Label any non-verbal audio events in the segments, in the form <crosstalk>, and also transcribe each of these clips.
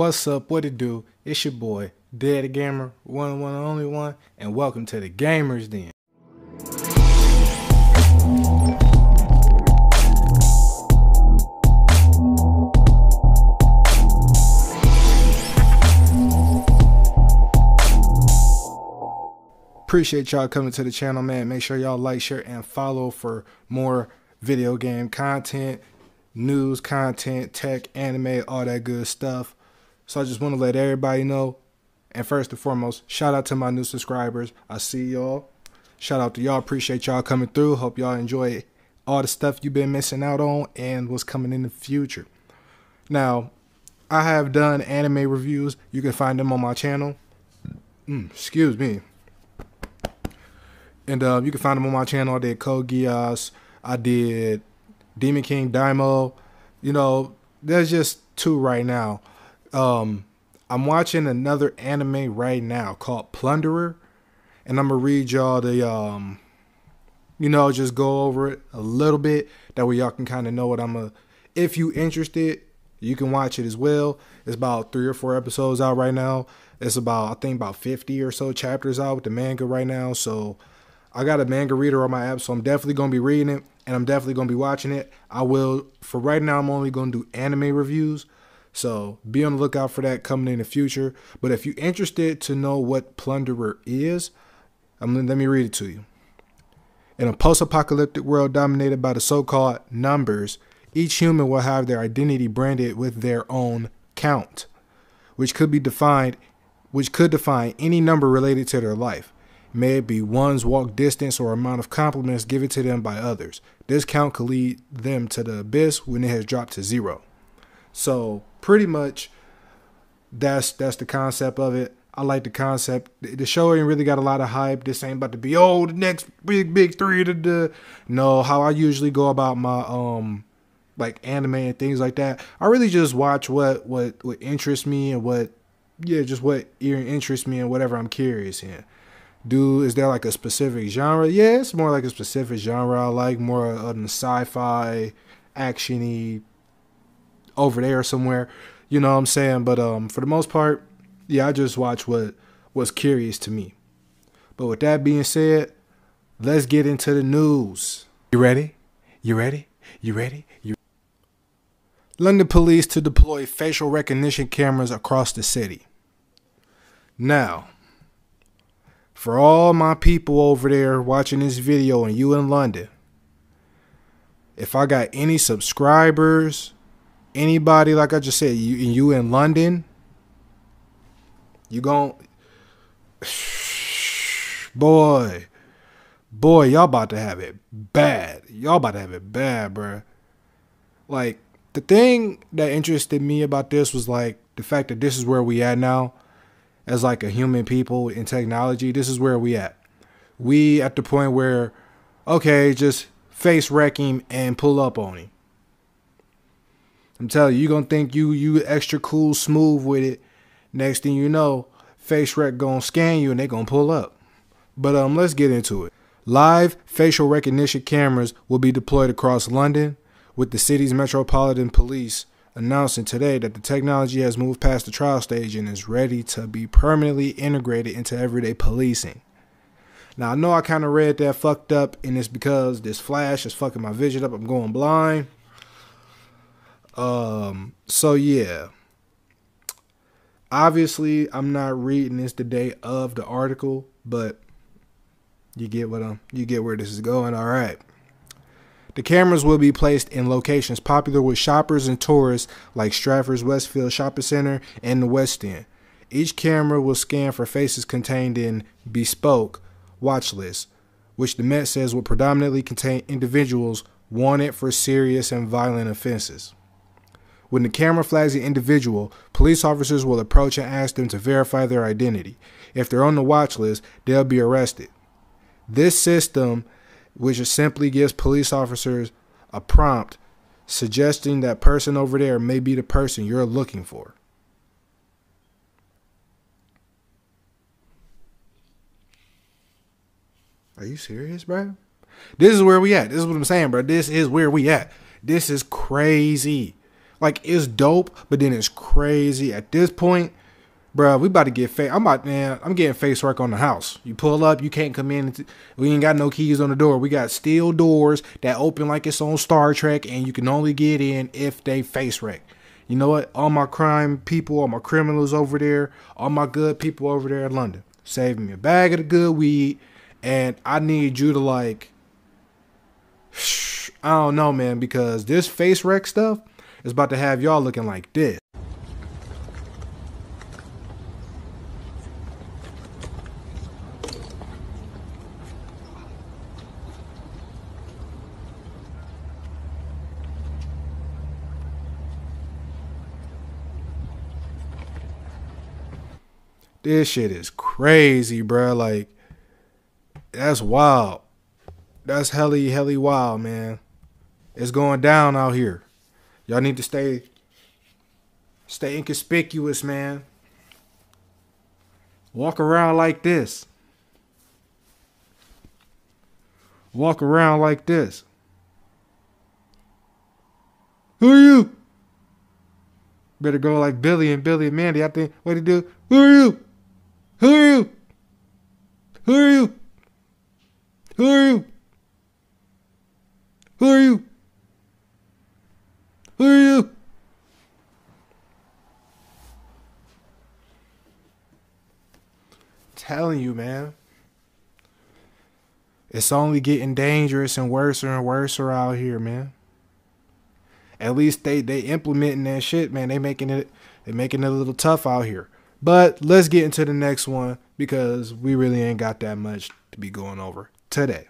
What's up? What it do? It's your boy, Dead Gamer, one one only one, and welcome to the Gamers Den. Appreciate y'all coming to the channel, man. Make sure y'all like, share, and follow for more video game content, news content, tech, anime, all that good stuff. So I just want to let everybody know. And first and foremost, shout out to my new subscribers. I see y'all. Shout out to y'all. Appreciate y'all coming through. Hope y'all enjoy all the stuff you've been missing out on and what's coming in the future. Now, I have done anime reviews. You can find them on my channel. Mm, excuse me. And uh, you can find them on my channel. I did Code Geass. I did Demon King Daimao. You know, there's just two right now. Um, I'm watching another anime right now called Plunderer, and I'm gonna read y'all the um, you know, just go over it a little bit. That way y'all can kind of know what I'm a. If you interested, you can watch it as well. It's about three or four episodes out right now. It's about I think about 50 or so chapters out with the manga right now. So I got a manga reader on my app, so I'm definitely gonna be reading it and I'm definitely gonna be watching it. I will for right now. I'm only gonna do anime reviews, so be on the lookout for that coming in the future. But if you're interested to know what Plunderer is, let me read it to you. In a post-apocalyptic world dominated by the so-called numbers, each human will have their identity branded with their own count, which could be defined, which could define any number related to their life may it be one's walk distance or amount of compliments given to them by others. This count could lead them to the abyss when it has dropped to zero. So pretty much that's that's the concept of it. I like the concept. The show ain't really got a lot of hype. This ain't about to be oh the next big big three to the no how I usually go about my um like anime and things like that. I really just watch what what what interests me and what yeah just what interests me and whatever I'm curious in do is there like a specific genre? Yeah, it's more like a specific genre I like, more of the sci-fi, actiony over there somewhere. You know what I'm saying? But um for the most part, yeah, I just watch what was curious to me. But with that being said, let's get into the news. You ready? You ready? You ready? You London police to deploy facial recognition cameras across the city. Now, for all my people over there watching this video and you in London, if I got any subscribers, anybody like I just said, you you in London, you gon' <sighs> boy, boy, y'all about to have it bad. Y'all about to have it bad, bruh. Like the thing that interested me about this was like the fact that this is where we at now as like a human people in technology, this is where we at. We at the point where, okay, just face wreck him and pull up on him. I'm telling you, you gonna think you you extra cool, smooth with it. Next thing you know, face wreck gonna scan you and they gonna pull up. But um, let's get into it. Live facial recognition cameras will be deployed across London, with the city's Metropolitan Police announcing today that the technology has moved past the trial stage and is ready to be permanently integrated into everyday policing. Now, I know I kind of read that fucked up, and it's because this flash is fucking my vision up. I'm going blind. Um, so yeah. Obviously, I'm not reading this the day of the article, but you get what I'm you get where this is going. All right. The cameras will be placed in locations popular with shoppers and tourists like Stratford's Westfield Shopping Center and the West End. Each camera will scan for faces contained in bespoke watch lists, which the Met says will predominantly contain individuals wanted for serious and violent offenses. When the camera flags an individual, police officers will approach and ask them to verify their identity. If they're on the watch list, they'll be arrested. This system which simply gives police officers a prompt suggesting that person over there may be the person you're looking for. Are you serious, bro? This is where we at. This is what I'm saying, bro. This is where we at. This is crazy. Like it's dope, but then it's crazy. At this point, bro, we about to get face. I'm about man. I'm getting face work on the house. You pull up, you can't come in. We ain't got no keys on the door. We got steel doors that open like it's on Star Trek, and you can only get in if they face wreck. You know what? All my crime people, all my criminals over there, all my good people over there in London, save me a bag of the good weed, and I need you to like. <sighs> I don't know, man, because this face wreck stuff is about to have y'all looking like this. This shit is crazy, bro. Like, that's wild. That's helly, helly wild, man. It's going down out here. Y'all need to stay, stay inconspicuous, man. Walk around like this. Walk around like this. Who are you? Better go like Billy and Billy and Mandy. I think what he do? Who are you? Who are you? Who are you? Who are you? Who are you? Who are you? Telling you, man. It's only getting dangerous and worse and worse out here, man. At least they they implementing that shit, man. They making it they making it a little tough out here. But let's get into the next one because we really ain't got that much to be going over today.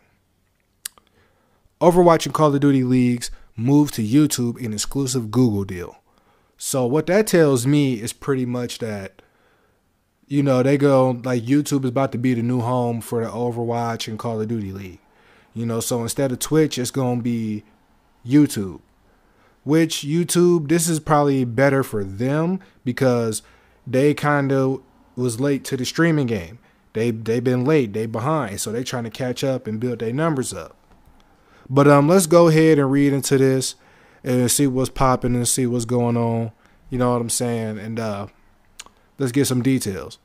Overwatch and Call of Duty leagues move to YouTube an exclusive Google deal. So what that tells me is pretty much that you know, they go like YouTube is about to be the new home for the Overwatch and Call of Duty League. You know, so instead of Twitch, it's going to be YouTube. Which YouTube, this is probably better for them because they kind of was late to the streaming game. They they've been late, they behind, so they trying to catch up and build their numbers up. But um, let's go ahead and read into this and see what's popping and see what's going on. You know what I'm saying? And uh, let's get some details.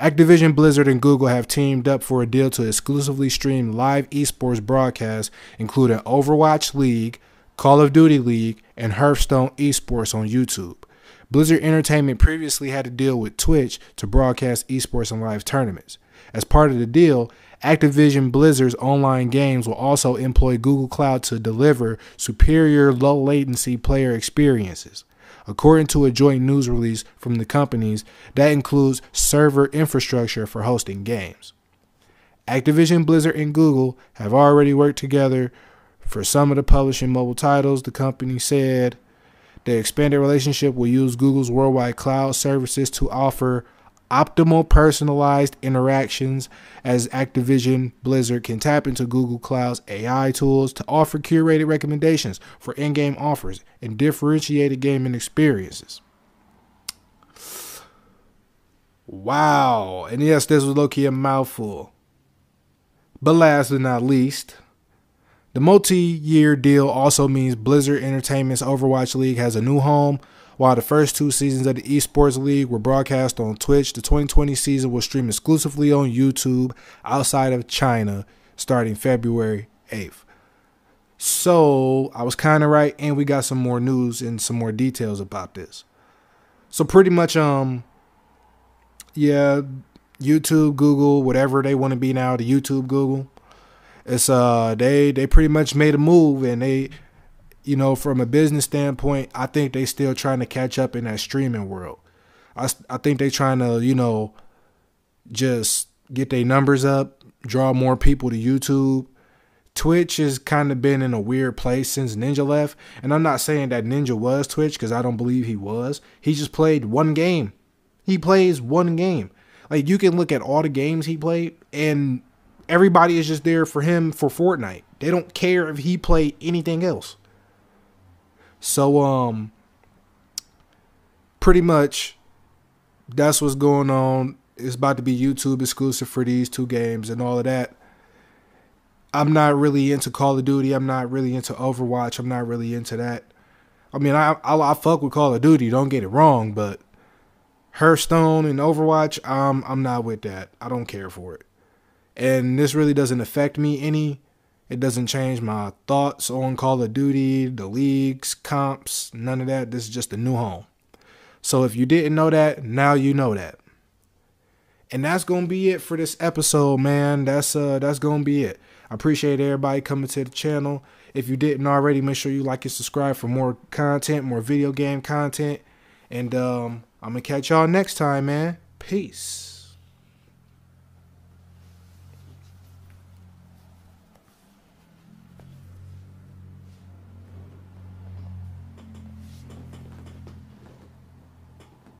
Activision Blizzard and Google have teamed up for a deal to exclusively stream live esports broadcasts, including Overwatch League, Call of Duty League, and Hearthstone esports on YouTube. Blizzard Entertainment previously had a deal with Twitch to broadcast esports and live tournaments. As part of the deal, Activision Blizzard's online games will also employ Google Cloud to deliver superior low latency player experiences. According to a joint news release from the companies, that includes server infrastructure for hosting games. Activision Blizzard and Google have already worked together for some of the publishing mobile titles, the company said. The expanded relationship will use Google's worldwide cloud services to offer optimal personalized interactions as Activision Blizzard can tap into Google Cloud's AI tools to offer curated recommendations for in game offers and differentiated gaming experiences. Wow. And yes, this was low key a mouthful. But last but not least, the multi year deal also means Blizzard Entertainment's Overwatch League has a new home. While the first two seasons of the Esports League were broadcast on Twitch, the 2020 season will stream exclusively on YouTube outside of China starting February 8th. So I was kind of right, and we got some more news and some more details about this. So pretty much, um, yeah, YouTube, Google, whatever they want to be now, the YouTube, Google it's uh they they pretty much made a move and they you know from a business standpoint i think they still trying to catch up in that streaming world. I, I think they trying to you know just get their numbers up draw more people to youtube. Twitch has kind of been in a weird place since ninja left. And i'm not saying that ninja was twitch because i don't believe he was. He just played one game. He plays one game. Like you can look at all the games he played and everybody is just there for him for Fortnite. They don't care if he play anything else. So um pretty much that's what's going on. It's about to be YouTube exclusive for these two games and all of that. I'm not really into Call of Duty. I'm not really into Overwatch. I'm not really into that. I mean, I, I I fuck with Call of Duty. Don't get it wrong, but Hearthstone and Overwatch, um, I'm not with that. I don't care for it, and this really doesn't affect me any. It doesn't change my thoughts on Call of Duty, the leagues, comps, none of that. This is just a new home. So if you didn't know that, now you know that. And that's gonna be it for this episode, man. That's uh that's gonna be it. I appreciate everybody coming to the channel. If you didn't already, make sure you like and subscribe for more content, more video game content. And um, I'm gonna catch y'all next time, man. Peace.